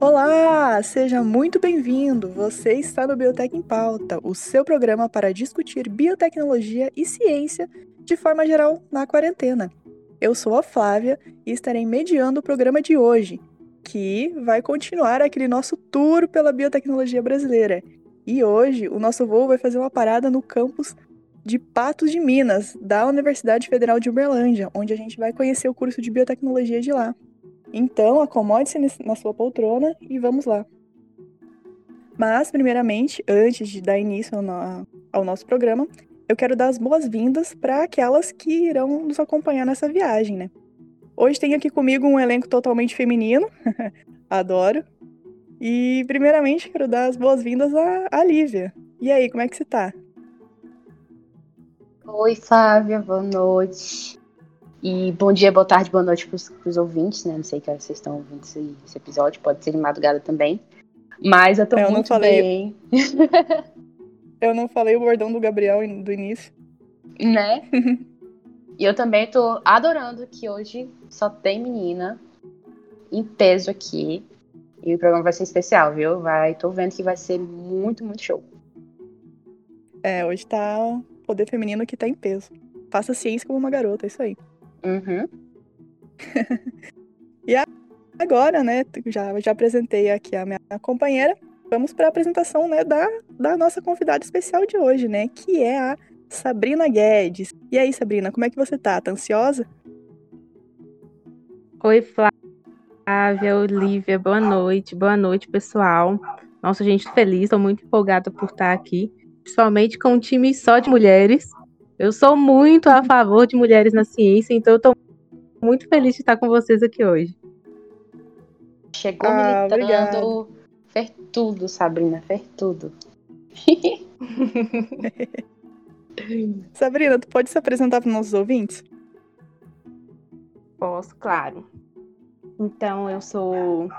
Olá, seja muito bem-vindo. Você está no Biotech em Pauta, o seu programa para discutir biotecnologia e ciência de forma geral na quarentena. Eu sou a Flávia e estarei mediando o programa de hoje, que vai continuar aquele nosso tour pela biotecnologia brasileira. E hoje o nosso voo vai fazer uma parada no campus de Patos de Minas, da Universidade Federal de Uberlândia, onde a gente vai conhecer o curso de biotecnologia de lá. Então, acomode-se na sua poltrona e vamos lá. Mas, primeiramente, antes de dar início ao nosso programa, eu quero dar as boas-vindas para aquelas que irão nos acompanhar nessa viagem, né? Hoje tem aqui comigo um elenco totalmente feminino, adoro. E, primeiramente, quero dar as boas-vindas à, à Lívia. E aí, como é que você tá? Oi, Flávia, boa noite. E bom dia, boa tarde, boa noite para os ouvintes, né? Não sei que vocês estão ouvindo esse, esse, episódio, pode ser de madrugada também. Mas eu tô eu muito falei... bem. eu não falei o bordão do Gabriel do início. Né? e eu também tô adorando que hoje só tem menina em peso aqui. E o programa vai ser especial, viu? Vai, tô vendo que vai ser muito, muito show. É, hoje tá poder feminino que tá em peso. Faça ciência como uma garota, é isso aí. Uhum. e agora, né, já, já apresentei aqui a minha companheira. Vamos para a apresentação, né, da, da nossa convidada especial de hoje, né, que é a Sabrina Guedes. E aí, Sabrina, como é que você tá? Tá ansiosa? Oi, Flávia, Olivia, boa noite. Boa noite, pessoal. Nossa, gente, feliz, estou muito empolgada por estar aqui principalmente com um time só de mulheres. Eu sou muito a favor de mulheres na ciência, então eu estou muito feliz de estar com vocês aqui hoje. Chegou ah, militando, fez tudo, Sabrina, fez tudo. Sabrina, tu pode se apresentar para os nossos ouvintes? Posso, claro. Então, eu sou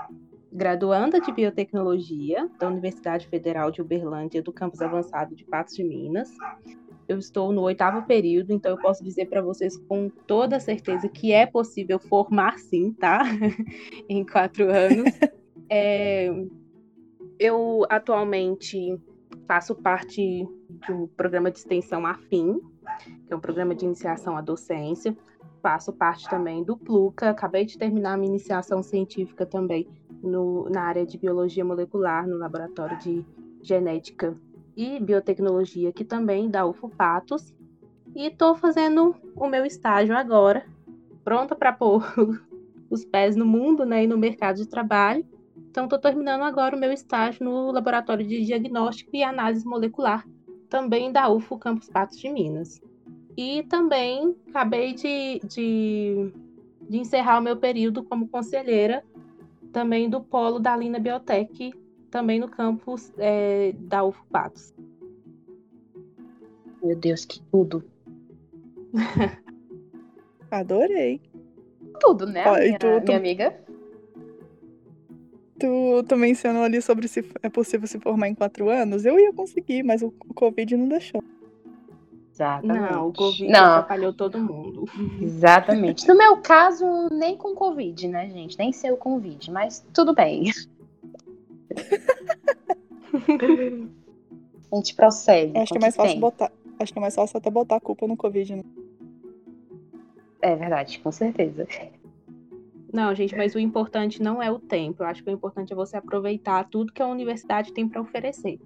graduanda de biotecnologia da Universidade Federal de Uberlândia, do campus avançado de Patos de Minas. Eu estou no oitavo período, então eu posso dizer para vocês com toda certeza que é possível formar sim, tá? em quatro anos. É, eu atualmente faço parte do programa de extensão AFIM, que é um programa de iniciação à docência. Faço parte também do PLUCA, acabei de terminar a minha iniciação científica também no, na área de biologia molecular, no laboratório de genética e biotecnologia, que também da UFO Patos. E estou fazendo o meu estágio agora, pronta para pôr os pés no mundo né, e no mercado de trabalho. Então, estou terminando agora o meu estágio no laboratório de diagnóstico e análise molecular, também da UFO Campus Patos de Minas. E também acabei de, de, de encerrar o meu período como conselheira também do polo da Lina Biotech, também no campus é, da UFO Patos. Meu Deus, que tudo! Adorei. Tudo, né, Ó, minha, tu, minha tu, amiga? Tu, tu mencionou ali sobre se é possível se formar em quatro anos. Eu ia conseguir, mas o, o Covid não deixou. Exatamente. Não, o Covid não. atrapalhou todo mundo. Exatamente. No meu caso, nem com Covid, né, gente? Nem sei o Covid, mas tudo bem. A gente prossegue. Acho que é mais fácil tem. botar. Acho que é mais fácil até botar a culpa no Covid, né? É verdade, com certeza. Não, gente, mas o importante não é o tempo. Eu acho que o importante é você aproveitar tudo que a universidade tem para oferecer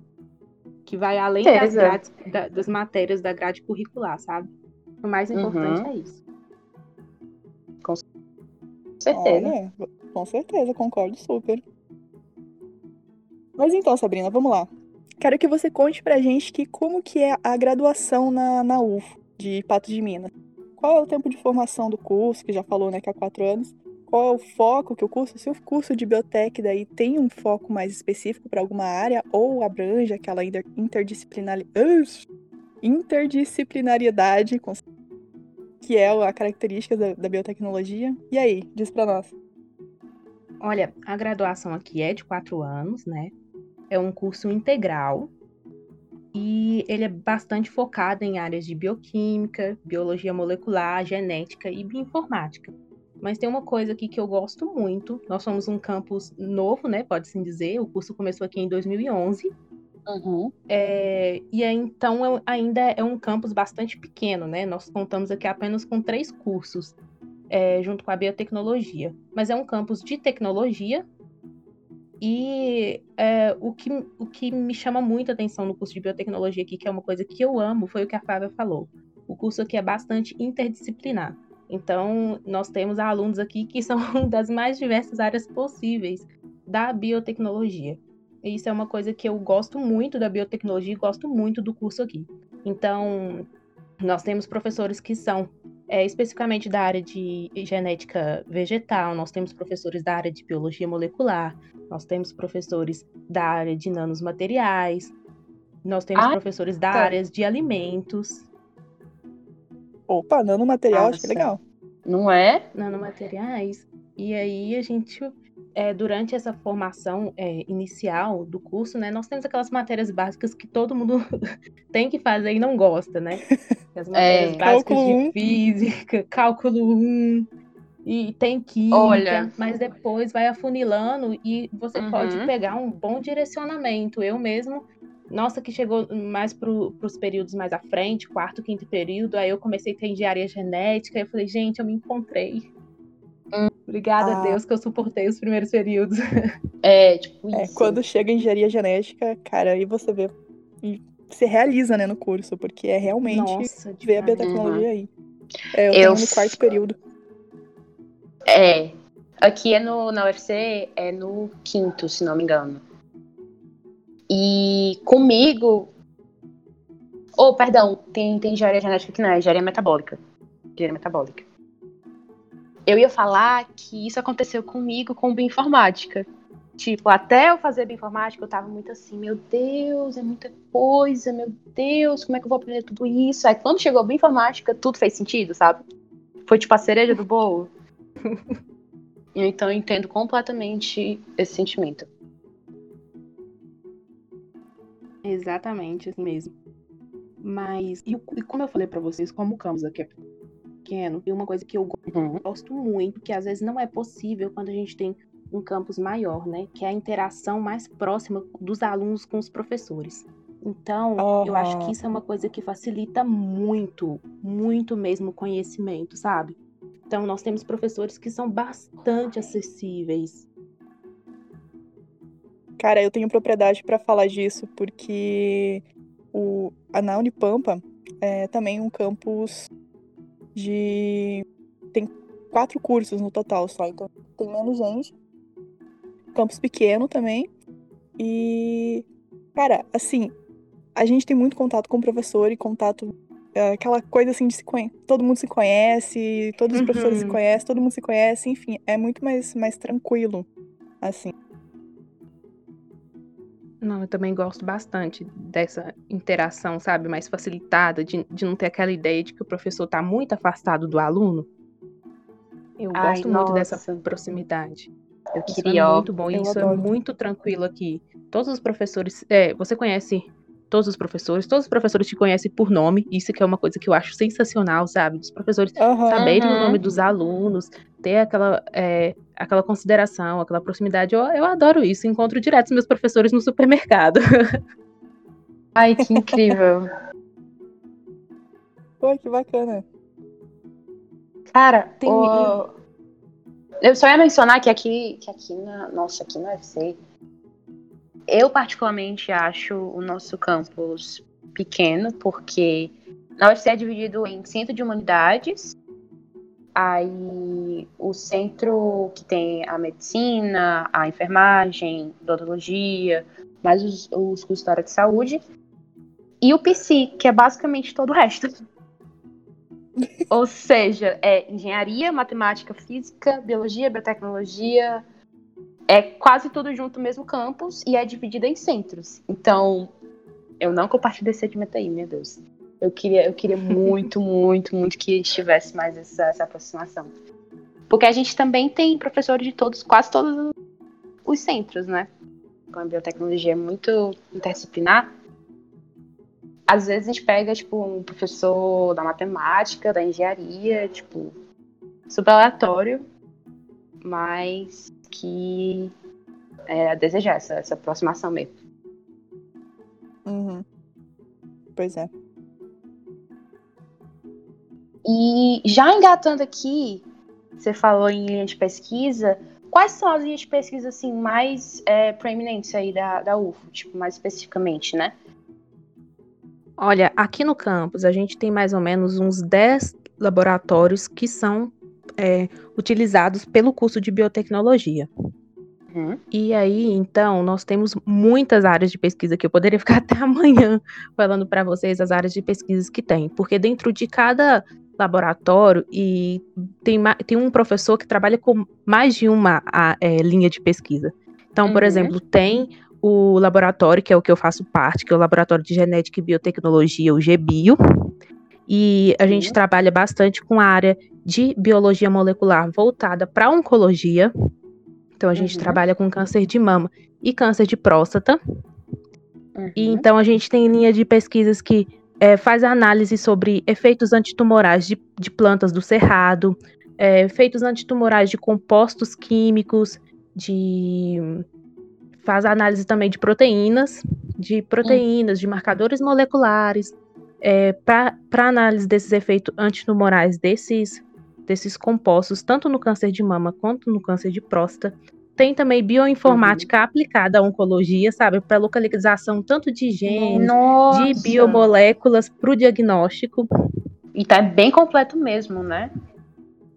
que vai além das, grades, da, das matérias da grade curricular, sabe? O mais importante uhum. é isso. Com certeza. Olha, com certeza, concordo super. Mas então, Sabrina, vamos lá. Quero que você conte pra gente que como que é a graduação na, na UF de Patos de Minas. Qual é o tempo de formação do curso, que já falou, né, que há quatro anos qual é o foco que o curso, se o curso de biotech daí tem um foco mais específico para alguma área ou abrange aquela interdisciplinar... interdisciplinariedade que é a característica da, da biotecnologia. E aí, diz para nós. Olha, a graduação aqui é de quatro anos, né? É um curso integral e ele é bastante focado em áreas de bioquímica, biologia molecular, genética e bioinformática. Mas tem uma coisa aqui que eu gosto muito. Nós somos um campus novo, né? Pode-se dizer. O curso começou aqui em 2011. Uhum. É, e então é- ainda é um campus bastante pequeno, né? Nós contamos aqui apenas com três cursos, é, junto com a biotecnologia. Mas é um campus de tecnologia. E é, o, que, o que me chama muito a atenção no curso de biotecnologia aqui, que é uma coisa que eu amo, foi o que a Flávia falou. O curso aqui é bastante interdisciplinar. Então, nós temos alunos aqui que são das mais diversas áreas possíveis da biotecnologia. Isso é uma coisa que eu gosto muito da biotecnologia e gosto muito do curso aqui. Então, nós temos professores que são é, especificamente da área de genética vegetal, nós temos professores da área de biologia molecular, nós temos professores da área de nanosmateriais, nós temos Ah, professores da tá. área de alimentos, Opa, nanomaterial, acho que é legal. Não é? nanomateriais. E aí a gente, é, durante essa formação é, inicial do curso, né, nós temos aquelas matérias básicas que todo mundo tem que fazer e não gosta, né? As matérias É. básicas de um. física, cálculo 1, e tem química, Olha. mas depois vai afunilando e você Uhum. pode pegar um bom direcionamento. Eu mesmo, nossa, que chegou mais para os períodos mais à frente, quarto, quinto período, aí eu comecei a ter engenharia genética, e eu falei, gente, eu me encontrei. Obrigada Ah. a Deus que eu suportei os primeiros períodos. É, tipo É, isso. quando chega em engenharia genética, cara, aí você vê se realiza, né, no curso, porque é realmente Nossa, ver a biotecnologia aí. É, eu, Eu tenho no quarto período. É. Aqui é no, na UFC, é no quinto, se não me engano. E comigo. Oh, perdão, tem, tem engenharia genética que não é, engenharia metabólica. Engenharia metabólica. Eu ia falar que isso aconteceu comigo com bioinformática. Tipo, até eu fazer bioinformática, eu tava muito assim, meu Deus, é muita coisa, meu Deus, como é que eu vou aprender tudo isso? Aí quando chegou a bioinformática, tudo fez sentido, sabe? Foi tipo a cereja do bolo. então eu entendo completamente esse sentimento. Exatamente, assim mesmo. Mas, e, e como eu falei pra vocês, como o campus aqui é pequeno, e uma coisa que eu Uhum. gosto muito, que às vezes não é possível quando a gente tem um campus maior, né? Que é a interação mais próxima dos alunos com os professores. Então, eu acho que isso é uma coisa que facilita muito, muito mesmo o conhecimento, sabe? Então, nós temos professores que são bastante acessíveis. Cara, eu tenho propriedade pra falar disso, porque o, a na Unipampa é também um campus de. Tem quatro cursos no total só, então tem menos gente. Campus pequeno também. E, cara, assim, a gente tem muito contato com o professor e contato. é, aquela coisa assim de se conhe... todo mundo se conhece, todos os professores se Uhum. conhecem, todo mundo se conhece, enfim, é muito mais, mais tranquilo, assim. Não, eu também gosto bastante dessa interação, sabe, mais facilitada, de, de não ter aquela ideia de que o professor tá muito afastado do aluno. Eu Ai, gosto muito dessa nossa. proximidade. Eu Isso queria, é ó. muito bom e isso é muito tranquilo aqui. Todos os professores, é, você conhece todos os professores, todos os professores te conhecem por nome, isso que é uma coisa que eu acho sensacional, sabe? Os professores Aham. saberem o Uhum. nome dos alunos, ter aquela, é, aquela consideração, aquela proximidade. Eu, eu adoro isso. Encontro direto os meus professores no supermercado. Ai, que incrível. Pô, que bacana. Cara, Tem- o- eu só ia mencionar que aqui, que aqui na. Nossa, aqui no UFC. Eu particularmente acho o nosso campus pequeno, porque na UFC é dividido em centro de humanidades. Aí o centro que tem a medicina, a enfermagem, odontologia, mais os, os cursos da área de saúde. E o PC, que é basicamente todo o resto. Ou seja, é engenharia, matemática, física, biologia, biotecnologia. É quase tudo junto no mesmo campus e é dividido em centros. Então, eu não compartilho desse sentimento aí, meu Deus. Eu queria, eu queria muito, muito, muito que estivesse mais essa, essa aproximação. Porque a gente também tem professores de todos, quase todos os centros, né? Como a biotecnologia é muito interdisciplinar, às vezes a gente pega, tipo, um professor da matemática, da engenharia, tipo, super aleatório, mas que é a desejar essa, essa aproximação mesmo. Uhum. Pois é. E já engatando aqui, você falou em linha de pesquisa, quais são as linhas de pesquisa assim, mais é, proeminentes aí da, da UFO, tipo, mais especificamente, né? Olha, aqui no campus a gente tem mais ou menos uns 10 laboratórios que são é, utilizados pelo curso de biotecnologia. Uhum. E aí, então, nós temos muitas áreas de pesquisa que eu poderia ficar até amanhã falando para vocês as áreas de pesquisas que tem, porque dentro de cada laboratório e tem, tem um professor que trabalha com mais de uma a, é, linha de pesquisa. Então, por Uhum. exemplo, tem o laboratório, que é o que eu faço parte, que é o Laboratório de Genética e Biotecnologia, o GBio, e a gente Sim. trabalha bastante com a área de biologia molecular voltada para oncologia. Então, a gente Uhum. trabalha com câncer de mama e câncer de próstata. Uhum. E então a gente tem linha de pesquisas que é, faz análise sobre efeitos antitumorais de, de plantas do cerrado, é, efeitos antitumorais de compostos químicos, de faz análise também de proteínas, de proteínas, de marcadores moleculares, é, para análise desses efeitos antitumorais desses, desses compostos, tanto no câncer de mama quanto no câncer de próstata. Tem também bioinformática aplicada à oncologia, sabe? Para localização tanto de genes, Nossa. de biomoléculas para o diagnóstico. E tá bem completo mesmo, né?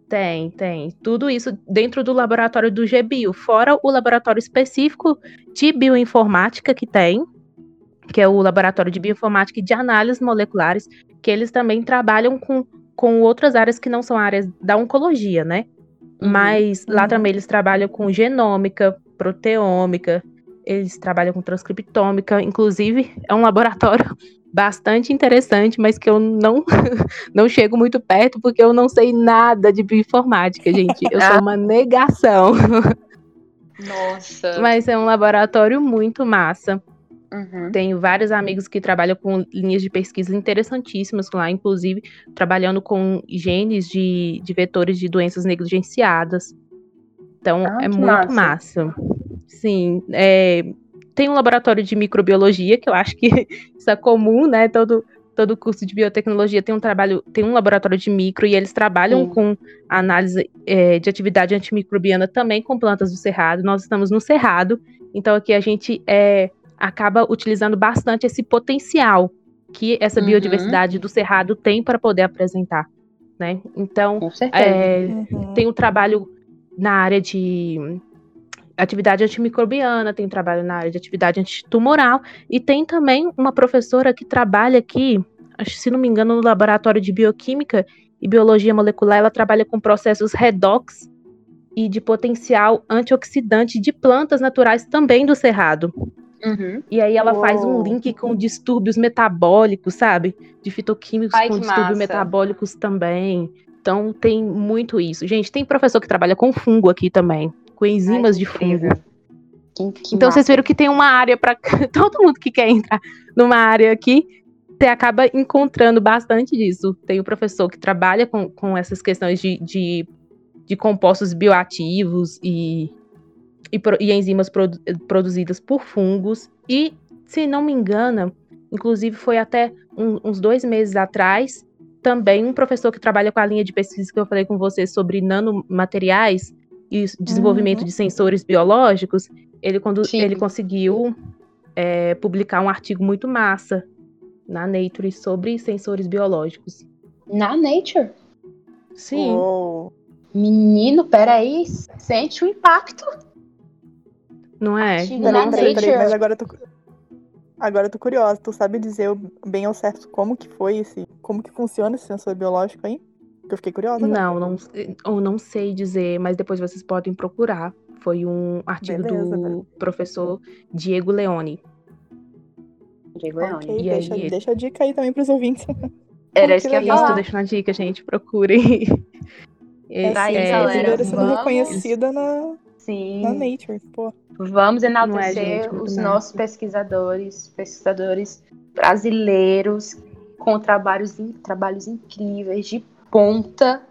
Tem, tem. Tudo isso dentro do laboratório do GBio, fora o laboratório específico de bioinformática que tem, que é o laboratório de bioinformática e de análises moleculares, que eles também trabalham com, com outras áreas que não são áreas da oncologia, né? Uhum. Mas lá Uhum. também eles trabalham com genômica, proteômica, eles trabalham com transcriptômica, inclusive é um laboratório bastante interessante, mas que eu não não chego muito perto porque eu não sei nada de bioinformática, gente. Eu sou uma negação, Nossa. mas é um laboratório muito massa. Uhum. Tenho vários amigos que trabalham com linhas de pesquisa interessantíssimas lá, inclusive trabalhando com genes de, de vetores de doenças negligenciadas. Então, Ah, é muito massa. massa. Sim, é, tem um laboratório de microbiologia, que eu acho que isso é comum, né? Todo, todo curso de biotecnologia tem um trabalho, tem um laboratório de micro e eles trabalham Sim. com análise é, de atividade antimicrobiana também com plantas do cerrado. Nós estamos no cerrado, então aqui a gente é, acaba utilizando bastante esse potencial que essa Uhum. biodiversidade do cerrado tem para poder apresentar, né? Então, é, Uhum. tem o trabalho na área de atividade antimicrobiana, tem trabalho na área de atividade antitumoral e tem também uma professora que trabalha aqui, acho, se não me engano, no laboratório de bioquímica e biologia molecular, ela trabalha com processos redox e de potencial antioxidante de plantas naturais também do cerrado. Uhum. E aí ela faz um Uou. link com distúrbios metabólicos, sabe? De fitoquímicos Ai, com distúrbios massa. metabólicos também. Então tem muito isso. Gente, tem professor que trabalha com fungo aqui também, com enzimas Ai, de fungo. Que- que Então vocês massa. viram que tem uma área para todo mundo que quer entrar numa área aqui, você acaba encontrando bastante disso. Tem o professor que trabalha com, com essas questões de, de, de compostos bioativos e, e, e enzimas produ- produzidas por fungos. E, se não me engano, inclusive foi até um- uns dois meses atrás, também um professor que trabalha com a linha de pesquisa que eu falei com vocês sobre nanomateriais e desenvolvimento Uhum. de sensores biológicos, ele, quando, ele conseguiu é, publicar um artigo muito massa na Nature sobre sensores biológicos. Na Nature? Sim. Uou. Menino, peraí. Sente o impacto. Não é? Artigo na peraí, peraí, Nature. mas agora eu tô. Agora eu tô curiosa. Tu sabe dizer bem ao certo como que foi esse. Como que funciona esse sensor biológico aí? Que eu fiquei curiosa. agora. Não, não, eu não sei dizer, mas depois vocês podem procurar. Foi um artigo Beleza, do beleza. professor Diego Leone. Diego Leone. Ok, E deixa, aí- deixa a dica aí também pros ouvintes. Era isso que eu ia falar. deixando a dica, gente, procurem. Esse, Tá aí, é, galera, brasileira sendo vamos- reconhecida na, Sim. na Nature. Pô. Vamos Não é, enaltecer gente, os nossos pesquisadores, pesquisadores brasileiros com trabalhos, trabalhos incríveis, de ponta.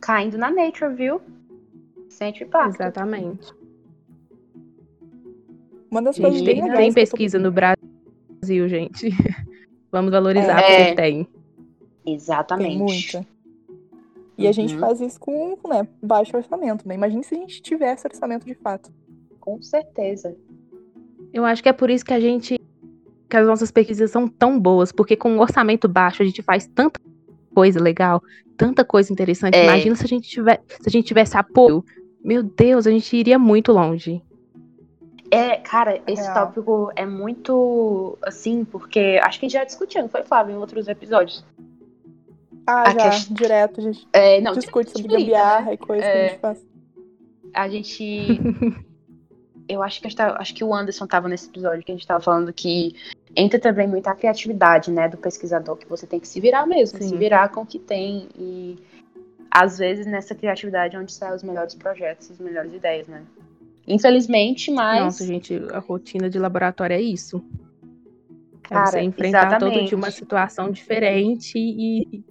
caindo na Nature, viu? Sente impacto. Exatamente. Uma das coisas tem, legais tem eu tô- pesquisa no Brasil, gente. Vamos valorizar É. porque tem. Exatamente. Tem muita. E a gente Uhum. faz isso com né, baixo orçamento, né? Imagina se a gente tivesse orçamento de fato. Com certeza. Eu acho que é por isso que a gente. que as nossas pesquisas são tão boas, porque com um orçamento baixo a gente faz tanta coisa legal, tanta coisa interessante. É. Imagina se a gente tiver, se a gente tivesse apoio. Meu Deus, a gente iria muito longe. É, cara, esse Real. tópico é muito assim, porque acho que a gente já discutiu, não foi, Flávio, em outros episódios. Ah, A já, quest- direto, a gente É, não, discute sobre gambiarra né? e coisas que É. a gente faz. A gente. Eu acho que, a gente tá- acho que o Anderson tava nesse episódio que a gente tava falando que entra também muito a criatividade, né, do pesquisador, que você tem que se virar mesmo, Sim. se virar com o que tem. E às vezes nessa criatividade é onde saem os melhores projetos, as melhores ideias, né? Infelizmente, mas. Nossa, gente, a rotina de laboratório é isso. é Cara, você enfrentar todo exatamente. dia uma situação diferente e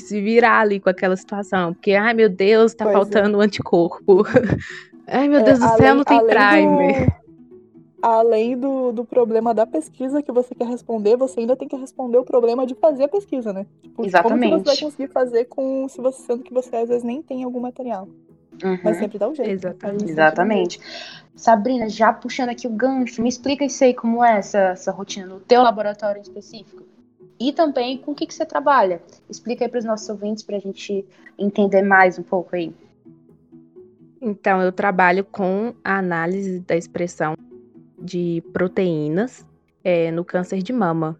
se virar ali com aquela situação. Porque, ai meu Deus, tá Pois é. faltando anticorpo. ai meu É, Deus do céu, além- não tem além primer. do- Além do, do problema da pesquisa que você quer responder, você ainda tem que responder o problema de fazer a pesquisa, né? Tipo, Como que você vai Exatamente. conseguir fazer com se você sendo que você às vezes nem tem algum material. Uhum. Mas sempre dá um jeito. Exatamente. Dá um Exatamente. Sabrina, já puxando aqui o gancho, me explica isso aí, como é essa, essa rotina no teu laboratório em específico. E também com o que, que você trabalha. Explica aí para os nossos ouvintes para a gente entender mais um pouco aí. Então, eu trabalho com a análise da expressão de proteínas é, no câncer de mama.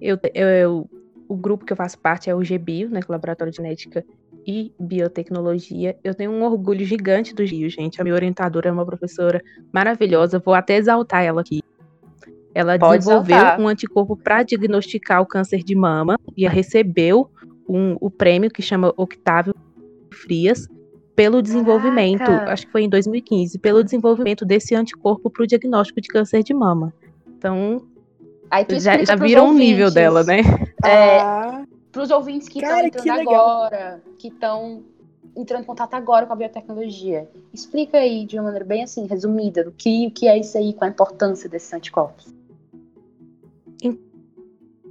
Eu, eu- eu- o grupo que eu faço parte é o GBio, né, é Laboratório de Genética e Biotecnologia. Eu tenho um orgulho gigante do GBio, gente. A minha orientadora é uma professora maravilhosa. Vou até exaltar ela aqui. Ela Pode desenvolveu exaltar. um anticorpo para diagnosticar o câncer de mama e recebeu um- o prêmio que chama Octávio Frias pelo desenvolvimento, Caraca! acho que foi em 2015, pelo desenvolvimento desse anticorpo para o diagnóstico de câncer de mama. Então, Aí tu já, já viram o nível dela, né? É, Ah, Para os ouvintes que estão entrando que agora, que estão entrando em contato agora com a biotecnologia. Explica aí de uma maneira bem assim, resumida, do que, o que é isso aí, qual a importância desses anticorpos.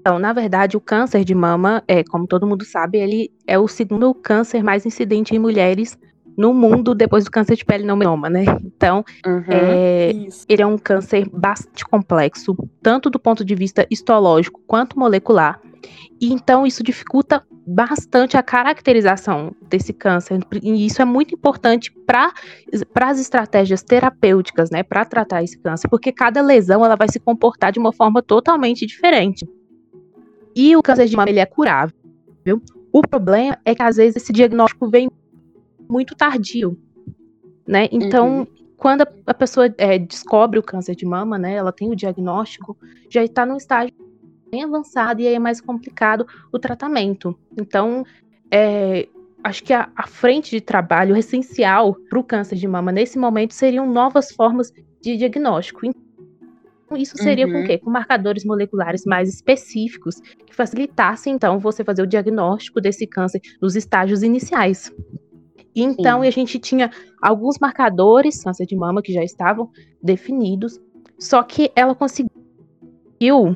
Então, na verdade, o câncer de mama, é, como todo mundo sabe, ele é o segundo câncer mais incidente em mulheres no mundo depois do câncer de pele não melanoma, né? Então, Uhum. é, ele é um câncer bastante complexo, tanto do ponto de vista histológico quanto molecular. E então isso dificulta bastante a caracterização desse câncer. E isso é muito importante para as estratégias terapêuticas, né, para tratar esse câncer, porque cada lesão ela vai se comportar de uma forma totalmente diferente. E o câncer de mama ele é curável. O problema é que às vezes esse diagnóstico vem muito tardio, né? Então, Uhum. quando a, a pessoa é, descobre o câncer de mama, né, ela tem o diagnóstico, já está num estágio bem avançado e aí é mais complicado o tratamento. Então, é, acho que a, a frente de trabalho essencial para o câncer de mama nesse momento seriam novas formas de diagnóstico. Então, isso seria com Uhum. o quê? Com marcadores moleculares mais específicos que facilitassem, então, você fazer o diagnóstico desse câncer nos estágios iniciais. Então, Sim. a gente tinha alguns marcadores câncer de mama que já estavam definidos, só que ela conseguiu,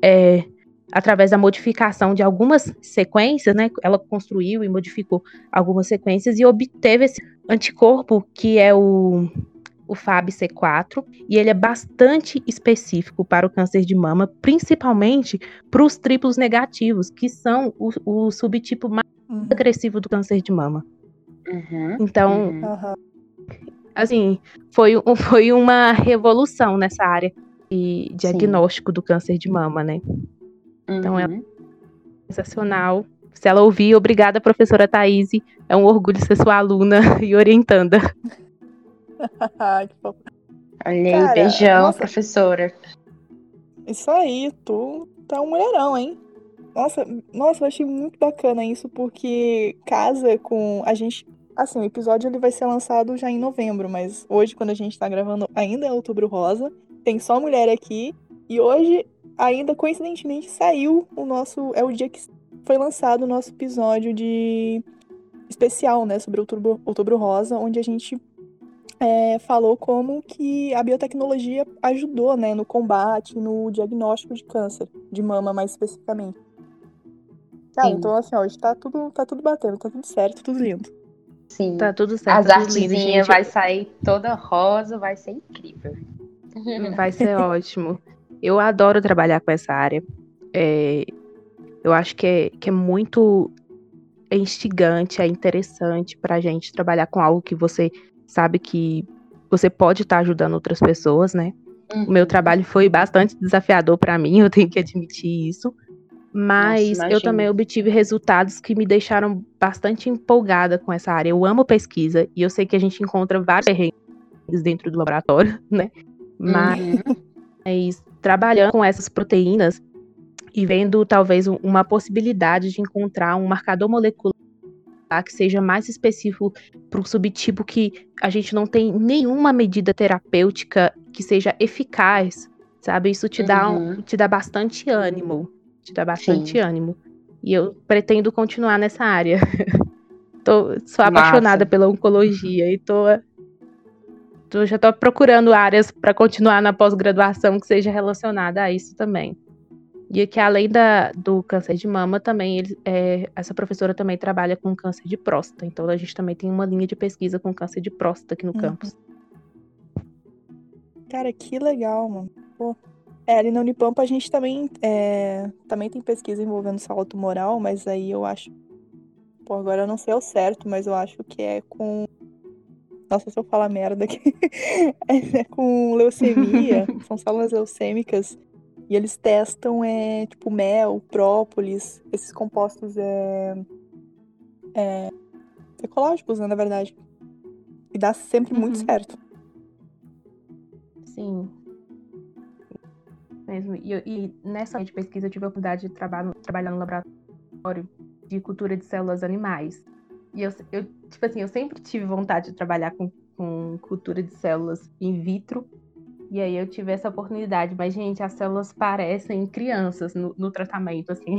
é, através da modificação de algumas sequências, né? Ela construiu e modificou algumas sequências e obteve esse anticorpo que é o, o FAB-C4, e ele é bastante específico para o câncer de mama, principalmente para os triplos negativos, que são o, o subtipo mais Uhum. agressivo do câncer de mama. Uhum. Então, Uhum. Assim, foi, foi uma revolução nessa área de diagnóstico do câncer de mama, né? Então, é- Uhum. Sensacional. Se ela ouvir, obrigada, professora Thaís. É um orgulho ser sua aluna e orientanda. Que fofo. Olha aí, Cara, beijão, nossa. professora. Isso aí, tu tá um mulherão, hein? Nossa, nossa, eu achei muito bacana isso, porque casa com a gente. Assim, o episódio ele vai ser lançado já em novembro, mas hoje, quando a gente tá gravando, ainda é outubro rosa. Tem só mulher aqui. E hoje, ainda coincidentemente, saiu o nosso. É o dia que foi lançado o nosso episódio de especial, né, sobre Outubro, Outubro Rosa, onde a gente é, falou como que a biotecnologia ajudou, né, no combate, no diagnóstico de câncer de mama, mais especificamente. Cara, então assim, hoje tá tudo, tá tudo batendo, tá tudo certo, tudo lindo. Sim. Tá tudo certo. As tá artezinhas vai sair toda rosa, vai ser incrível. Vai ser ótimo. Eu adoro trabalhar com essa área. É, eu acho que é, que é muito instigante, é interessante pra gente trabalhar com algo que você sabe que você pode estar ajudando outras pessoas, né? O meu trabalho foi bastante desafiador pra mim, eu tenho que admitir isso. Mas Nossa, eu também obtive resultados que me deixaram bastante empolgada com essa área. Eu amo pesquisa e eu sei que a gente encontra vários perrengues dentro do laboratório, né? Mas Uhum. mas trabalhando com essas proteínas e vendo talvez um- uma possibilidade de encontrar um marcador molecular que seja mais específico para o subtipo que a gente não tem nenhuma medida terapêutica que seja eficaz, sabe? Isso te dá, um- Uhum. te dá bastante ânimo, te dá bastante Sim. ânimo. E eu pretendo continuar nessa área. Tô, sou apaixonada Massa. pela oncologia e tô, tô- já tô procurando áreas para continuar na pós-graduação que seja relacionada a isso também. E que além da, do câncer de mama, também ele- é, essa professora também trabalha com câncer de próstata. Então a gente também tem uma linha de pesquisa com câncer de próstata aqui no Uhum. campus. Cara, que legal, mano. Pô. É, ali na Unipampa a gente também, é, também tem pesquisa envolvendo saúde tumoral, mas aí eu acho. Pô, agora eu não sei ao certo, mas eu acho que é com. Nossa, se eu falar merda aqui. é com leucemia, são células leucêmicas. E eles testam, é, tipo, mel, própolis, esses compostos é, é, ecológicos, né, na verdade. E dá sempre muito Uhum. certo. Sim. Mesmo. E, e nessa de pesquisa eu tive a oportunidade de trabalhar, trabalhar no laboratório de cultura de células animais. E eu, eu, tipo assim, eu sempre tive vontade de trabalhar com, com cultura de células in vitro. E aí eu tive essa oportunidade. Mas, gente, as células parecem crianças no, no tratamento, assim.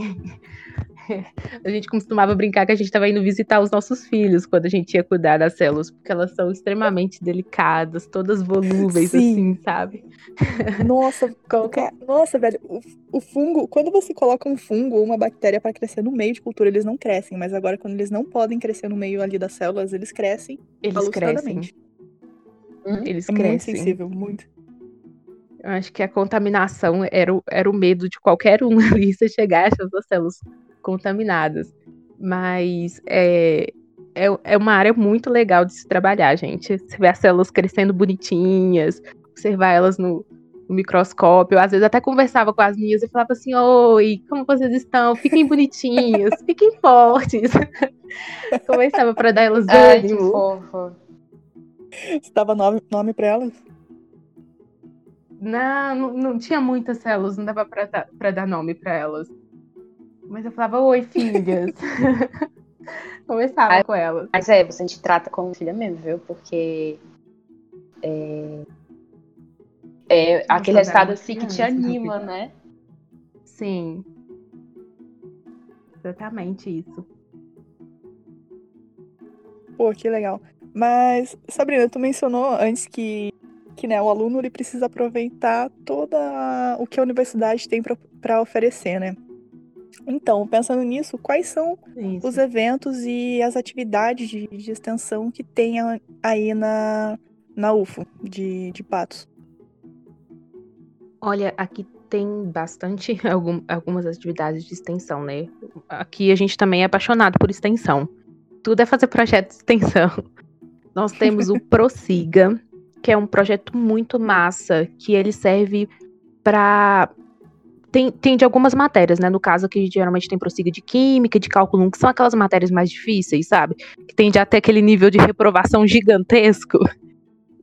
a gente costumava brincar que a gente estava indo visitar os nossos filhos quando a gente ia cuidar das células, porque elas são extremamente delicadas, todas volúveis, Sim. assim, sabe? Nossa, Qualquer- nossa, velho, o, o fungo, quando você coloca um fungo ou uma bactéria para crescer no meio de cultura, eles não crescem, mas agora quando eles não podem crescer no meio ali das células, eles crescem Eles crescem. Eles É muito crescem. sensível, muito. Eu acho que a contaminação era o, era o medo de qualquer um ali se chegar a essas células contaminadas. Mas é, é, é uma área muito legal de se trabalhar, gente. Você vê as células crescendo bonitinhas, observar elas no, no microscópio. Às vezes até conversava com as minhas e falava assim: Oi, como vocês estão? Fiquem bonitinhos, fiquem fortes. Conversava para dar elas Ai, que ânimo. fofo. Você dava nome, nome pra elas? Não, não, não tinha muitas células, não dava pra, dar- nome pra elas. Mas eu falava, oi, filhas. Conversava Ai. com elas. Mas é, você a gente trata como filha mesmo, viu? Porque. É, é aquele resultado velho, assim que te anima, né? Sim. Exatamente isso. Pô, que legal. Mas, Sabrina, tu mencionou antes que, que né, o aluno ele precisa aproveitar toda a- o que a universidade tem para oferecer, né? Então, pensando nisso, quais são Isso. os eventos e as atividades de, de extensão que tem a- aí na, na UFO de, de Patos? Olha, aqui tem bastante algum- algumas atividades de extensão, né? Aqui a gente também é apaixonado por extensão. Tudo é fazer projeto de extensão. Nós temos o Prossiga, que é um projeto muito massa, que ele serve para tem, tem de algumas matérias, né? No caso aqui, geralmente tem prossiga de química, de cálculo 1, que são aquelas matérias mais difíceis, sabe? Que tende até aquele nível de reprovação gigantesco.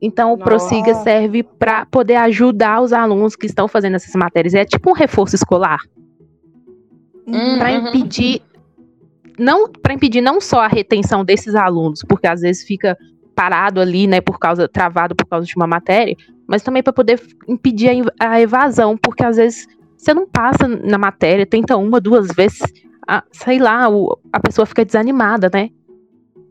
Então, o Prossiga Nossa. serve para poder ajudar os alunos que estão fazendo essas matérias. É tipo um reforço escolar Hum. para Uhum. impedir não para impedir não só a retenção desses alunos, porque às vezes fica parado ali, né, por causa travado por causa de uma matéria, mas também para poder impedir a a evasão, porque às vezes você não passa na matéria, tenta uma, duas vezes, a- sei lá, o- a pessoa fica desanimada, né?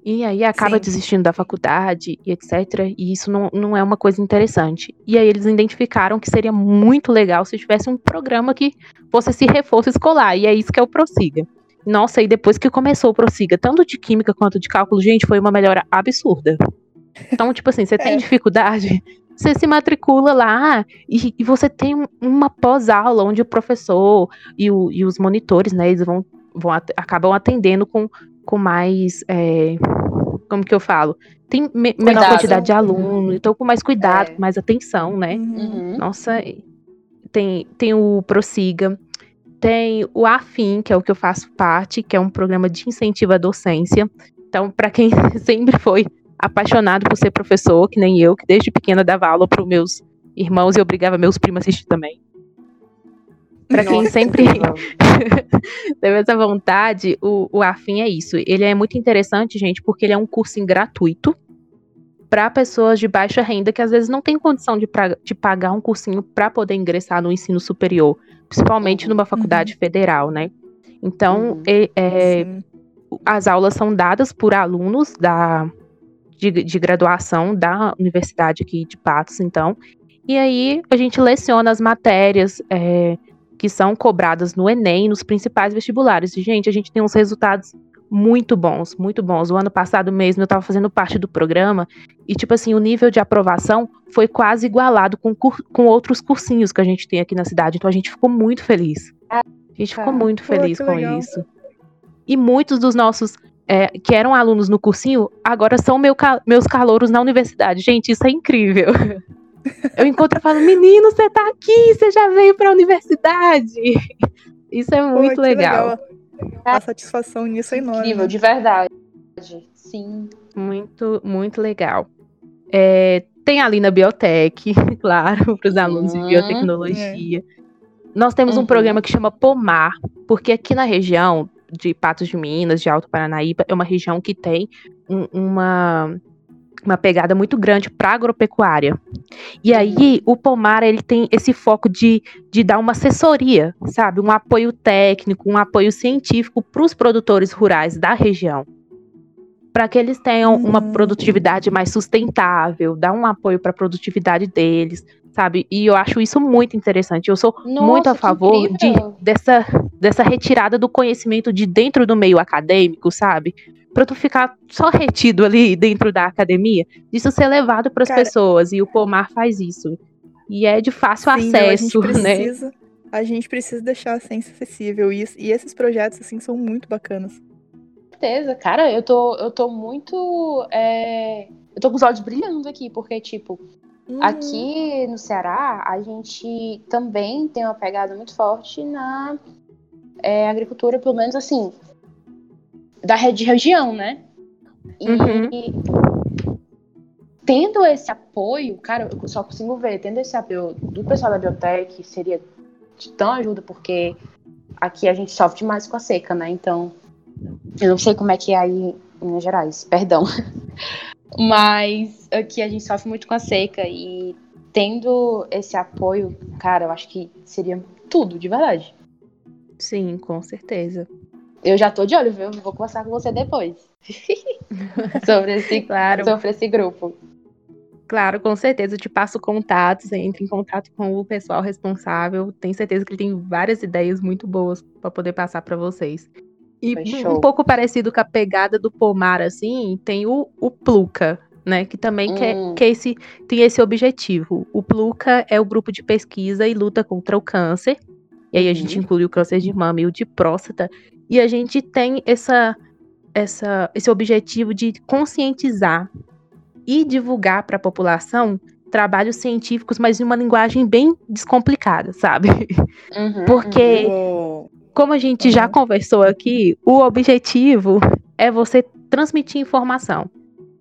E aí acaba Sim. desistindo da faculdade e etc. E isso não, não é uma coisa interessante. E aí eles identificaram que seria muito legal se tivesse um programa que fosse esse reforço escolar. E é isso que é o Prossiga. Nossa, e depois que começou o Prossiga, tanto de química quanto de cálculo, gente, foi uma melhora absurda. Então, tipo assim, você tem é. dificuldade, você se matricula lá e, e você tem uma pós-aula onde o professor e, o, e, os monitores, né, eles vão, vão acabam atendendo com, com mais. É, como que eu falo? Tem me menor quantidade de aluno, então com mais cuidado, é. com mais atenção, né? Uhum. Nossa, tem, tem o Prossiga, tem o AFIM, que é o que eu faço parte, que é um programa de incentivo à docência. Então, para quem sempre foi apaixonado por ser professor, que nem eu, que desde pequena dava aula para os meus irmãos e obrigava meus primos a assistir também. Para quem sempre teve essa vontade, o, o Afim é isso. Ele é muito interessante, gente, porque ele é um curso gratuito para pessoas de baixa renda que às vezes não tem condição de, pra, de pagar um cursinho para poder ingressar no ensino superior, principalmente numa faculdade uhum. federal, né? Então, uhum. é, é, as aulas são dadas por alunos da, de, de graduação da universidade aqui de Patos, então. E aí a gente leciona as matérias é, que são cobradas no Enem, nos principais vestibulares. E, gente, a gente tem uns resultados muito bons, muito bons. O ano passado mesmo eu estava fazendo parte do programa e, tipo assim, o nível de aprovação foi quase igualado com, com outros cursinhos que a gente tem aqui na cidade. Então a gente ficou muito feliz. A gente ficou muito feliz Pô, com legal. isso. E muitos dos nossos é, que eram alunos no cursinho, agora são meu, meus calouros na universidade. Gente, isso é incrível. Eu encontro e falo, menino, você tá aqui, você já veio pra universidade. Isso é muito Pô, legal. legal. A satisfação nisso é enorme. Incrível, de verdade. Sim. Muito, muito legal. É, tem ali na Biotech, claro, para os alunos uhum. de biotecnologia. É. Nós temos uhum. um programa que chama Pomar, porque aqui na região de Patos de Minas, de Alto Paranaíba, é uma região que tem um, uma, uma pegada muito grande para agropecuária. E aí o Pomar ele tem esse foco de, de dar uma assessoria, sabe, um apoio técnico, um apoio científico para os produtores rurais da região, para que eles tenham uma uhum. produtividade mais sustentável, dar um apoio para a produtividade deles, sabe? E eu acho isso muito interessante. Eu sou Nossa, muito a favor de, dessa, dessa retirada do conhecimento de dentro do meio acadêmico, sabe? Para tu ficar só retido ali dentro da academia, isso ser levado para as pessoas. E o Pomar faz isso. E é de fácil sim, acesso, a né? Precisa, a gente precisa deixar a ciência acessível. E, e esses projetos, assim, são muito bacanas. Certeza, cara, eu tô, eu tô muito. É... Eu tô com os olhos brilhando aqui, porque, tipo, Uhum. Aqui no Ceará, a gente também tem uma pegada muito forte na é, agricultura, pelo menos assim, da de região, né? E, uhum. tendo esse apoio, cara, eu só consigo ver, tendo esse apoio do pessoal da biotech, seria de tão ajuda, porque aqui a gente sofre demais com a seca, né? Então, eu não sei como é que é aí em Minas Gerais, perdão. Mas aqui a gente sofre muito com a seca e tendo esse apoio, cara, eu acho que seria tudo, de verdade. Sim, com certeza. Eu já tô de olho, viu? Vou conversar com você depois. sobre, esse, claro. sobre esse grupo. Claro, com certeza. Eu te passo contatos, entre em contato com o pessoal responsável. Tenho certeza que ele tem várias ideias muito boas para poder passar para vocês. E um pouco parecido com a pegada do pomar, assim, tem o, o Pluca, né? Que também hum. quer, quer esse, tem esse objetivo. O Pluca é o grupo de pesquisa e luta contra o câncer. E aí a gente uhum. inclui o câncer de mama e o de próstata. E a gente tem essa, essa, esse objetivo de conscientizar e divulgar para a população trabalhos científicos, mas em uma linguagem bem descomplicada, sabe? Uhum, Porque uhum como a gente uhum. já conversou aqui, o objetivo é você transmitir informação.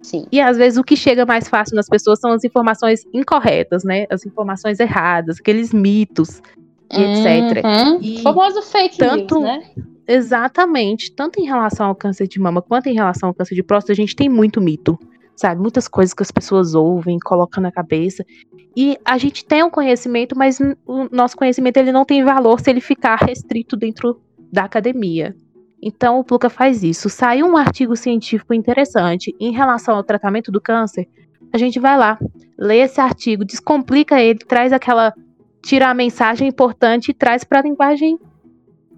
Sim. E às vezes o que chega mais fácil nas pessoas são as informações incorretas, né? As informações erradas, aqueles mitos, uhum. etc. E o famoso fake tanto, news, né? Exatamente. Tanto em relação ao câncer de mama quanto em relação ao câncer de próstata, a gente tem muito mito sabe? Muitas coisas que as pessoas ouvem, colocam na cabeça. E a gente tem um conhecimento, mas o nosso conhecimento ele não tem valor se ele ficar restrito dentro da academia. Então o Pluca faz isso. Saiu um artigo científico interessante em relação ao tratamento do câncer, a gente vai lá, lê esse artigo, descomplica ele, traz aquela tira a mensagem importante e traz para a linguagem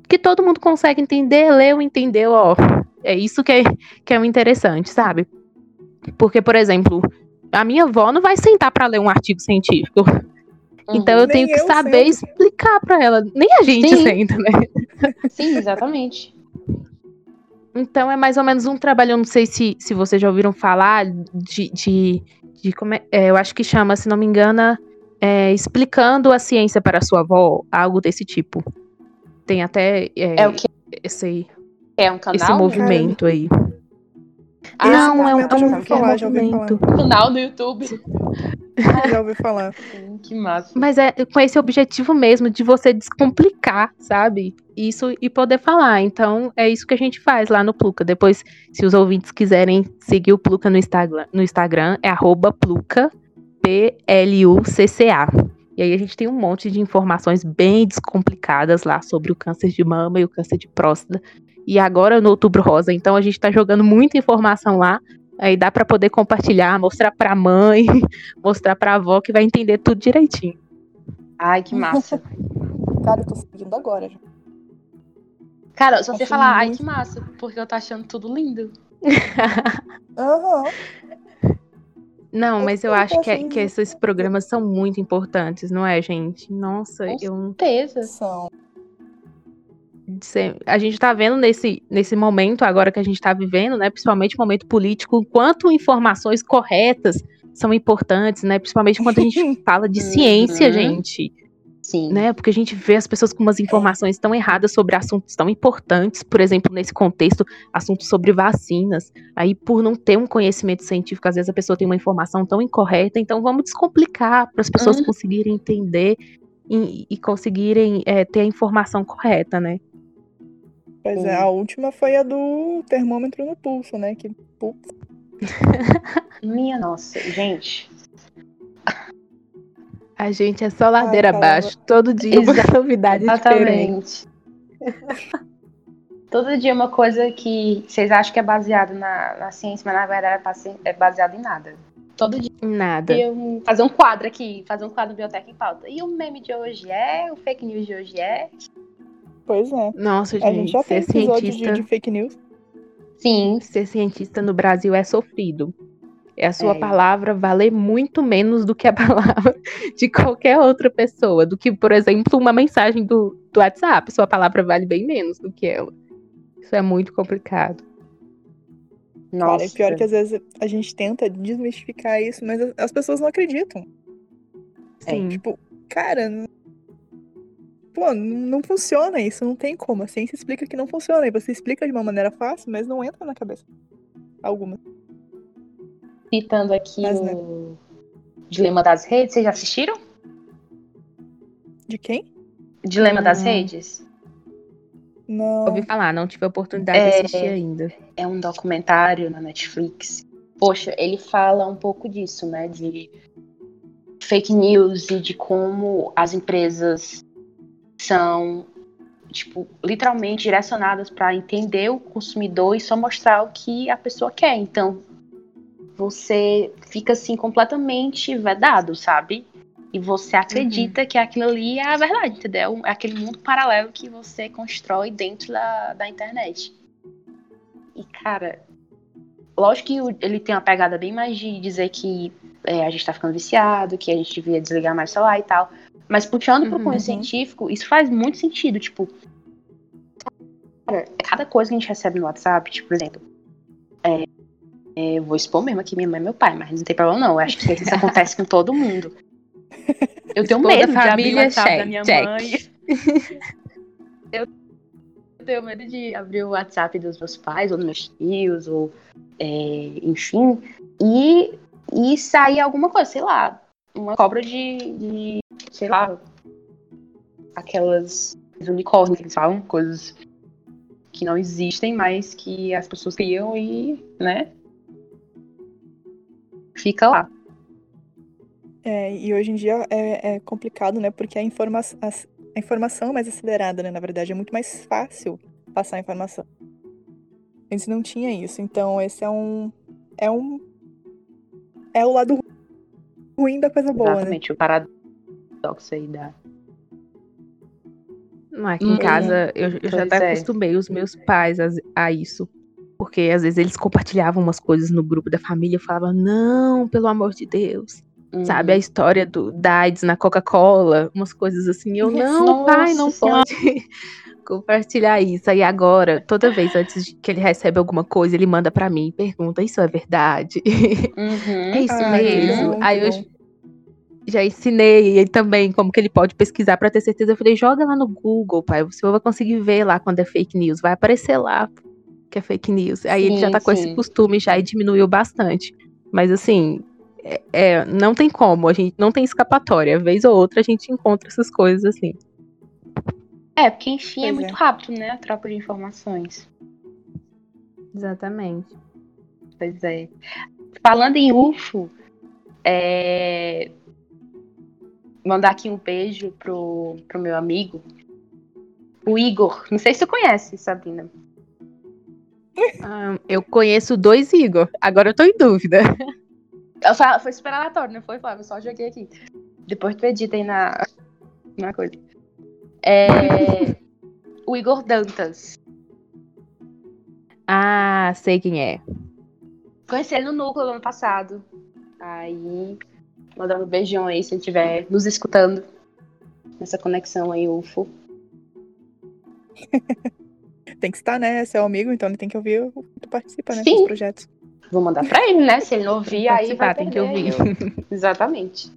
que todo mundo consegue entender, leu, entendeu, ó. É isso que é, que é o interessante, sabe? Porque, por exemplo, a minha avó não vai sentar para ler um artigo científico. Uhum. Então eu tenho que eu saber explicar para ela. Nem a gente Sim. senta, né? Sim, exatamente. Então é mais ou menos um trabalho, eu não sei se, se vocês já ouviram falar de. de, de como é, é, eu acho que chama, se não me engano, é, explicando a ciência para a sua avó, algo desse tipo. Tem até é, é o que? esse, é um canal? esse movimento aí. Ah, não, é um, é um falar, movimento. Canal do YouTube. já ouvi falar. que massa. Mas é com esse objetivo mesmo de você descomplicar, sabe? Isso e poder falar. Então, é isso que a gente faz lá no Pluca. Depois, se os ouvintes quiserem seguir o Pluca no Instagram, no Instagram é arroba Pluca, P-L-U-C-C-A. E aí a gente tem um monte de informações bem descomplicadas lá sobre o câncer de mama e o câncer de próstata. E agora no Outubro Rosa, então a gente tá jogando muita informação lá. Aí dá para poder compartilhar, mostrar pra mãe, mostrar pra avó que vai entender tudo direitinho. Ai, que massa. Cara, eu tô seguindo agora já. Cara, só você falar, muito... ai, que massa, porque eu tô achando tudo lindo. Aham. uhum. Não, mas eu acho que, é, que esses programas são muito importantes, não é, gente? Nossa, Com eu. certeza. São. A gente tá vendo nesse, nesse momento agora que a gente tá vivendo, né? Principalmente momento político, quanto informações corretas são importantes, né? Principalmente quando a gente fala de ciência, uhum. gente. Sim. Né? Porque a gente vê as pessoas com umas informações tão erradas sobre assuntos tão importantes, por exemplo, nesse contexto, assuntos sobre vacinas. Aí, por não ter um conhecimento científico, às vezes a pessoa tem uma informação tão incorreta. Então, vamos descomplicar para as pessoas uhum. conseguirem entender e, e conseguirem é, ter a informação correta, né? Pois é, a última foi a do termômetro no pulso, né? Que pulso. Minha nossa, gente. A gente é só ladeira Ai, abaixo. Todo dia Exa uma novidade Exatamente. diferente. Todo dia uma coisa que vocês acham que é baseado na, na ciência, mas na verdade é, é baseado em nada. Todo dia. Nada. Um, fazer um quadro aqui, fazer um quadro Biblioteca em Pauta. E o meme de hoje é, o fake news de hoje é. Pois é. Nossa, gente, a gente já tem cientista... de, de fake news. Sim. Ser cientista no Brasil é sofrido é a sua é. palavra valer muito menos do que a palavra de qualquer outra pessoa. Do que, por exemplo, uma mensagem do, do WhatsApp. Sua palavra vale bem menos do que ela. Isso é muito complicado. Nossa. Cara, é pior que às vezes a gente tenta desmistificar isso, mas as pessoas não acreditam. Sim. É, tipo, cara, pô, não funciona isso, não tem como. A ciência explica que não funciona. E você explica de uma maneira fácil, mas não entra na cabeça. Alguma citando aqui Mas, né? o Dilema das Redes. Vocês já assistiram? De quem? Dilema das Redes? Não. Ouvi falar, não tive a oportunidade é, de assistir ainda. É um documentário na Netflix. Poxa, ele fala um pouco disso, né? De fake news e de como as empresas são, tipo, literalmente direcionadas para entender o consumidor e só mostrar o que a pessoa quer. Então, você fica assim completamente vedado, sabe? E você acredita uhum. que aquilo ali é a verdade, entendeu? É aquele mundo paralelo que você constrói dentro da, da internet. E, cara, lógico que ele tem uma pegada bem mais de dizer que é, a gente tá ficando viciado, que a gente devia desligar mais o celular e tal. Mas puxando uhum. pro cunho científico, isso faz muito sentido. Tipo, cara, cada coisa que a gente recebe no WhatsApp, tipo, por exemplo, é, é, vou expor mesmo aqui minha mãe e meu pai, mas não tem problema não. Eu acho que isso acontece com todo mundo. Eu tenho medo de abrir o WhatsApp check, da minha check. mãe. eu tenho medo de abrir o WhatsApp dos meus pais, ou dos meus tios, ou é, enfim, e, e sair alguma coisa, sei lá, uma cobra de, de sei lá, aquelas unicórnios que eles falam, coisas que não existem, mas que as pessoas criam e, né, fica lá. É, e hoje em dia é, é complicado, né? Porque a, informa a, a informação é mais acelerada, né? Na verdade, é muito mais fácil passar a informação. Antes não tinha isso. Então esse é um. É um. É o lado ruim da coisa boa. Exatamente, né? o paradoxo aí da. Não, aqui em casa eu, eu já até é. acostumei os meus pais a, a isso. Porque às vezes eles compartilhavam umas coisas no grupo da família. Eu falava, não, pelo amor de Deus. Sabe, a história do, da AIDS na Coca-Cola, umas coisas assim. Eu, não, Nossa, pai, não Senhora. pode compartilhar isso. Aí agora, toda vez antes de que ele recebe alguma coisa, ele manda pra mim e pergunta, isso é verdade? Uhum. é isso mesmo? Aí eu já ensinei ele também como que ele pode pesquisar pra ter certeza. Eu falei, joga lá no Google, pai, você vai conseguir ver lá quando é fake news, vai aparecer lá que é fake news. Aí ele já Sim, tá com esse sim. costume já e diminuiu bastante. Mas assim, é, é, não tem como, a gente não tem escapatória. Vez ou outra a gente encontra essas coisas assim. É, porque enfim é Pois muito é. rápido, né? A troca de informações. Exatamente. Pois é. Falando em UFO, é... mandar aqui um beijo pro, pro meu amigo, o Igor. Não sei se tu conhece, Sabrina. Ah, eu conheço dois Igor, agora eu tô em dúvida. Foi super aleatório, não foi, Flávio? Eu só joguei aqui. Depois tu edita aí na, na coisa. É... o Igor Dantas. Ah, sei quem é. Conheci ele no núcleo do ano passado. Aí, mandando um beijão aí se ele estiver nos escutando. Nessa conexão aí, UFO. Tem que estar, né? Seu amigo, então ele tem que ouvir o que tu participa, né? Sim. Dos projetos. Vou mandar pra ele, né? Se ele não ouvir, aí vai tem que ouvir. Exatamente.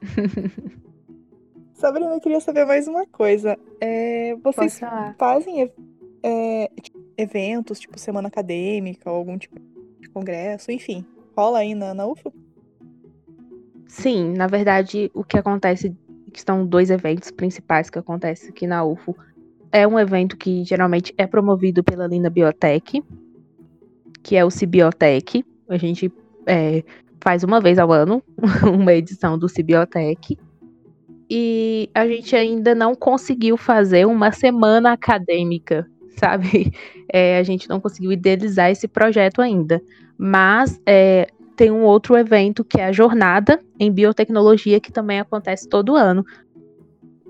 Sabrina, eu queria saber mais uma coisa. É, vocês fazem é, eventos, tipo semana acadêmica, ou algum tipo de congresso, enfim. Rola aí na, na UFO? Sim, na verdade, o que acontece, que são dois eventos principais que acontecem aqui na UFO. É um evento que geralmente é promovido pela Linda Biotech, que é o Cibiotech. A gente é, faz uma vez ao ano uma edição do Cibiotech. E a gente ainda não conseguiu fazer uma semana acadêmica, sabe? É, a gente não conseguiu idealizar esse projeto ainda. Mas é, tem um outro evento que é a Jornada em Biotecnologia, que também acontece todo ano.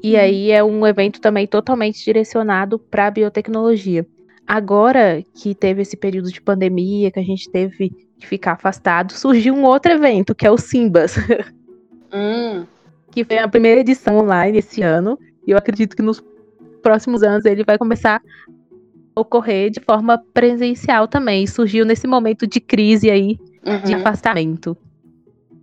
E Uhum. aí é um evento também totalmente direcionado para a biotecnologia. Agora que teve esse período de pandemia, que a gente teve que ficar afastado, surgiu um outro evento, que é o Simbas, Hum, que foi a primeira edição online esse ano. E eu acredito que nos próximos anos ele vai começar a ocorrer de forma presencial também. Surgiu nesse momento de crise aí de uhum. afastamento.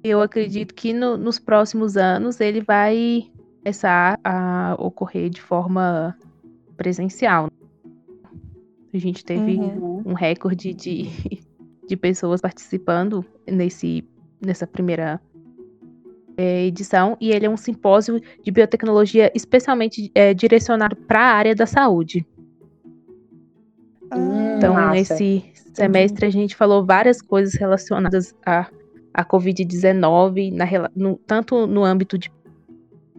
Eu acredito que no- nos próximos anos ele vai começar a ocorrer de forma presencial. A gente teve Uhum. um recorde de, de pessoas participando nesse, nessa primeira é, edição, e ele é um simpósio de biotecnologia especialmente é, direcionado para a área da saúde. Ah, Então, Massa. nesse semestre, a gente falou várias coisas relacionadas à, à Covid-19, na rela- no- tanto no âmbito de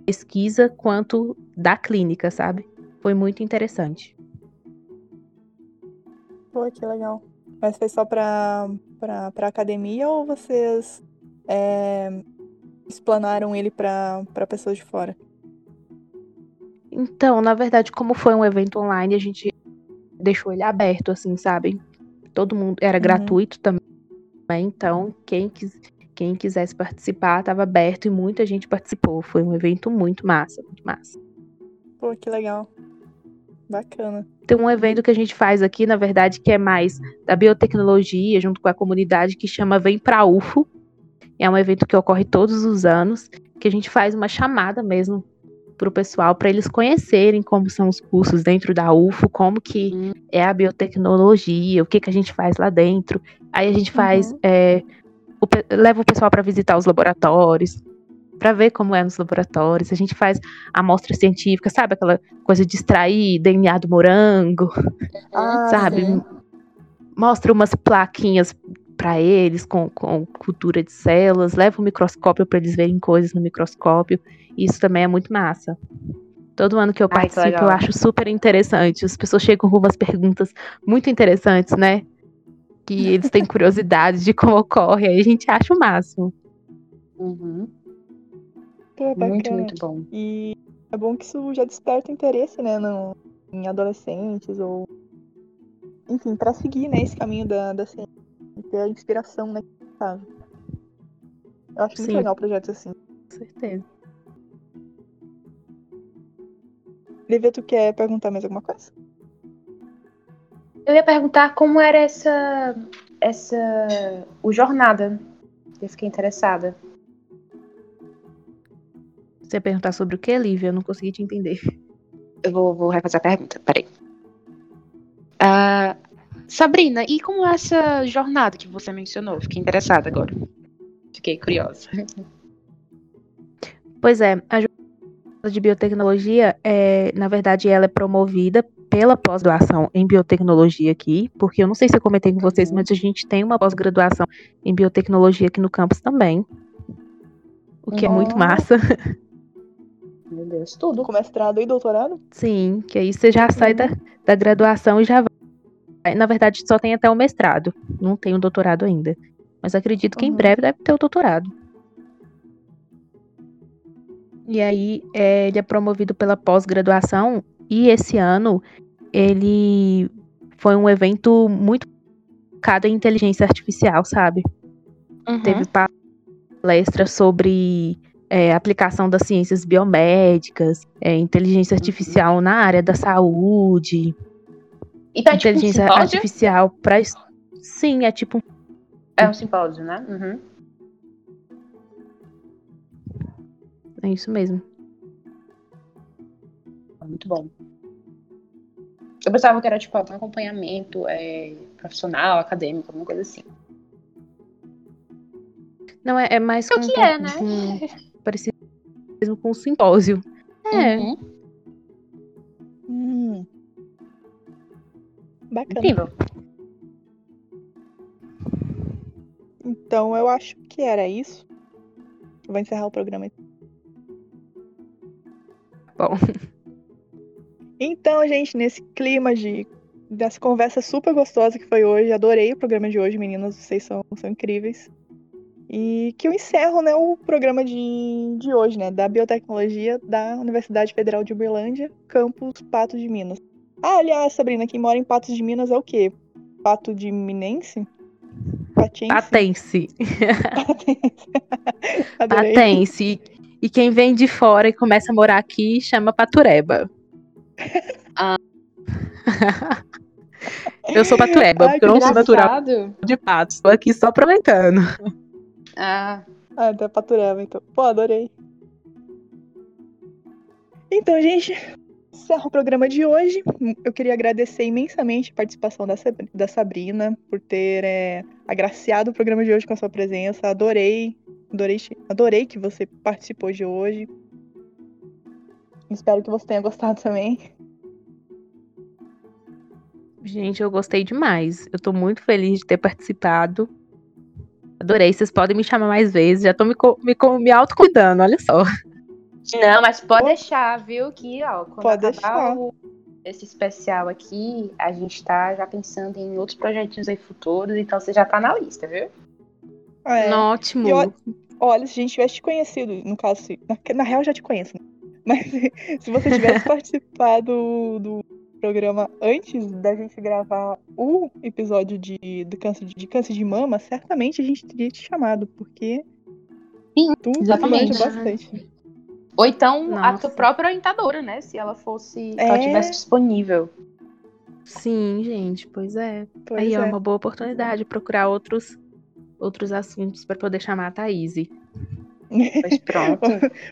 pesquisa quanto da clínica, sabe? Foi muito interessante. Pô, que legal. Mas foi só pra, pra academia ou vocês é, explanaram ele pra pessoas de fora? Então, na verdade, como foi um evento online, a gente deixou ele aberto, assim, sabe? Todo mundo era Uhum. gratuito também, então quem, quis, quem quisesse participar estava aberto e muita gente participou. Foi um evento muito massa, muito massa. Pô, que legal. Bacana. Tem um evento que a gente faz aqui, na verdade, que é mais da biotecnologia, junto com a comunidade, que chama Vem Pra UFO. É um evento que ocorre todos os anos, que a gente faz uma chamada mesmo para o pessoal, para eles conhecerem como são os cursos dentro da UFO, como que Hum. é a biotecnologia, o que, que a gente faz lá dentro. Aí a gente faz, Uhum. é, o leva o pessoal para visitar os laboratórios, para ver como é nos laboratórios. A gente faz amostra científica, sabe aquela coisa de extrair DNA do morango, Ah, sabe? sim. Mostra umas plaquinhas para eles com, com cultura de células, leva o microscópio para eles verem coisas no microscópio. Isso também é muito massa. Todo ano que eu Ai, que participo, eu acho super interessante. As pessoas chegam com umas perguntas muito interessantes, né? Que eles têm curiosidade de como ocorre, aí a gente acha o máximo. Uhum. Pô, Muito, muito bom. E é bom que isso já desperta interesse, né, no, em adolescentes ou. Enfim, pra seguir, né, esse caminho da, da ciência. E Ter a inspiração, né, sabe? Eu acho muito Sim. legal projetos assim. Com certeza. Lívia, tu quer perguntar mais alguma coisa? Eu ia perguntar como era essa. essa. o jornada. Eu fiquei interessada. Você ia perguntar sobre o que, Lívia? Eu não consegui te entender. Eu vou, vou refazer a pergunta, peraí. Ah, Sabrina, e como é essa jornada que você mencionou? Fiquei interessada agora. Fiquei curiosa. Pois é, a jornada de biotecnologia, é, na verdade, ela é promovida pela pós-graduação em biotecnologia aqui, porque eu não sei se eu comentei com vocês, Uhum. mas a gente tem uma pós-graduação em biotecnologia aqui no campus também. O que é muito Nossa. massa. Meu Deus, tudo. Com mestrado e doutorado? Sim, que aí você já sai da, da graduação e já vai. Na verdade, só tem até o mestrado. Não tem o doutorado ainda. Mas acredito que em Uhum. breve deve ter o doutorado. E aí, é, ele é promovido pela pós-graduação. E esse ano, ele foi um evento muito focado em inteligência artificial, sabe? Uhum. Teve palestra sobre é, aplicação das ciências biomédicas, é, inteligência artificial na área da saúde, E tá tipo um inteligência simpósio? artificial para sim, é tipo um- É um simpósio, né? Uhum. é isso mesmo. Muito bom. Eu pensava que era tipo algum acompanhamento é, profissional, acadêmico, alguma coisa assim. Não é, é mais É o que é, né? parecido mesmo com um simpósio. É, Uhum. Incrível. Então eu acho que era isso. Vou encerrar o programa. Bom. Então, gente, nesse clima de dessa conversa super gostosa que foi hoje, adorei o programa de hoje, meninas, vocês são, são incríveis. E que eu encerro, né, o programa de, de hoje, né, da biotecnologia da Universidade Federal de Uberlândia, campus Pato de Minas. Ah, aliás, Sabrina, quem mora em Patos de Minas é o quê? Pato de Minense? Patense? Patense. Patense. E quem vem de fora e começa a morar aqui chama Patureba. Ah. eu sou Patureba, Ai, porque eu não sou natural de patos. Estou aqui só aproveitando. Ah, Ah, então é Patureba, então. Pô, adorei. Então, gente, encerro o programa de hoje. Eu queria agradecer imensamente a participação da, Sab- da Sabrina por ter é, agraciado o programa de hoje com a sua presença. Adorei, adorei, adorei que você participou de hoje. Espero que você tenha gostado também. Gente, eu gostei demais. Eu tô muito feliz de ter participado. Adorei. Vocês podem me chamar mais vezes. Já tô me, me, me autocuidando, olha só. Não, mas pode deixar, viu? Que, ó, quando Pode acabar deixar. o- esse especial aqui, a gente tá já pensando em outros projetinhos aí futuros, então você já tá na lista, viu? É. Ótimo. E olha, se a gente tivesse te conhecido, no caso, se- na, na real eu já te conheço, né? Mas se você tivesse participado do programa antes da gente gravar o episódio de, do câncer, de câncer de mama, certamente a gente teria te chamado, porque Sim, tu exatamente. manja bastante. Ou então a Nossa. tua própria orientadora, né? Se ela fosse, se É. ela tivesse disponível. Sim, gente, pois é. Pois Aí é é. uma boa oportunidade procurar outros, outros assuntos para poder chamar a Thaís. Mas pronto.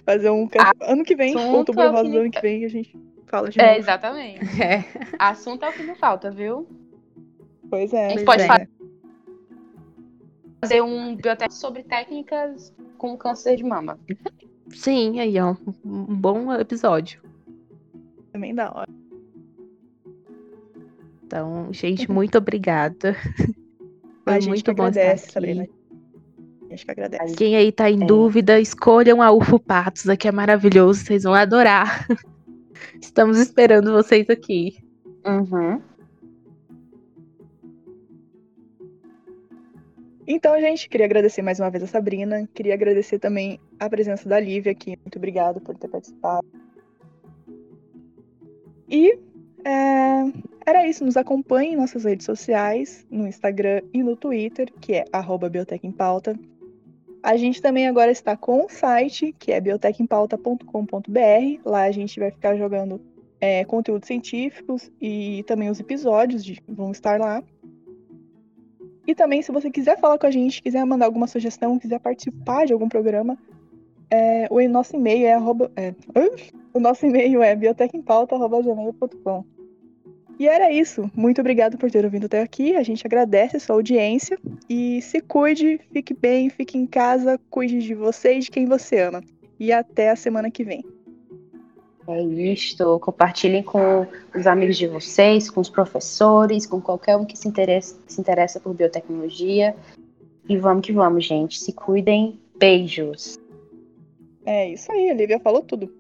Fazer um ano que vem, outubro é rosa do ano que vem, a gente fala de é, novo. exatamente. É. Assunto é o que não falta, viu? Pois é. A gente Pois pode é. fazer um biblioteca sobre técnicas com câncer de mama. Sim, aí, ó. Um bom episódio. Também da hora. Então, gente, muito obrigada. Foi a gente muito que bom estar agradece, aqui. Sabrina. A gente que agradece. Quem aí tá em É. dúvida, escolham a UFO Patos, aqui é maravilhoso, vocês vão adorar. Estamos esperando vocês aqui. Uhum. Então, gente, queria agradecer mais uma vez a Sabrina. Queria agradecer também a presença da Lívia aqui. Muito obrigada por ter participado. E é, era isso. Nos acompanhe em nossas redes sociais, no Instagram e no Twitter, que é Pauta. A gente também agora está com o site, que é biotechempauta.com.br. Lá a gente vai ficar jogando é, conteúdos científicos e também os episódios de, vão estar lá. E também, se você quiser falar com a gente, quiser mandar alguma sugestão, quiser participar de algum programa, é, o nosso e-mail é, arroba, é o nosso e-mail é. E era isso. Muito obrigado por ter ouvido até aqui. A gente agradece a sua audiência. E se cuide, fique bem, fique em casa, cuide de você e de quem você ama. E até a semana que vem. É isto. Compartilhem com os amigos de vocês, com os professores, com qualquer um que se interessa, se interessa por biotecnologia. E vamos que vamos, gente. Se cuidem. Beijos. É isso aí, a Lívia falou tudo.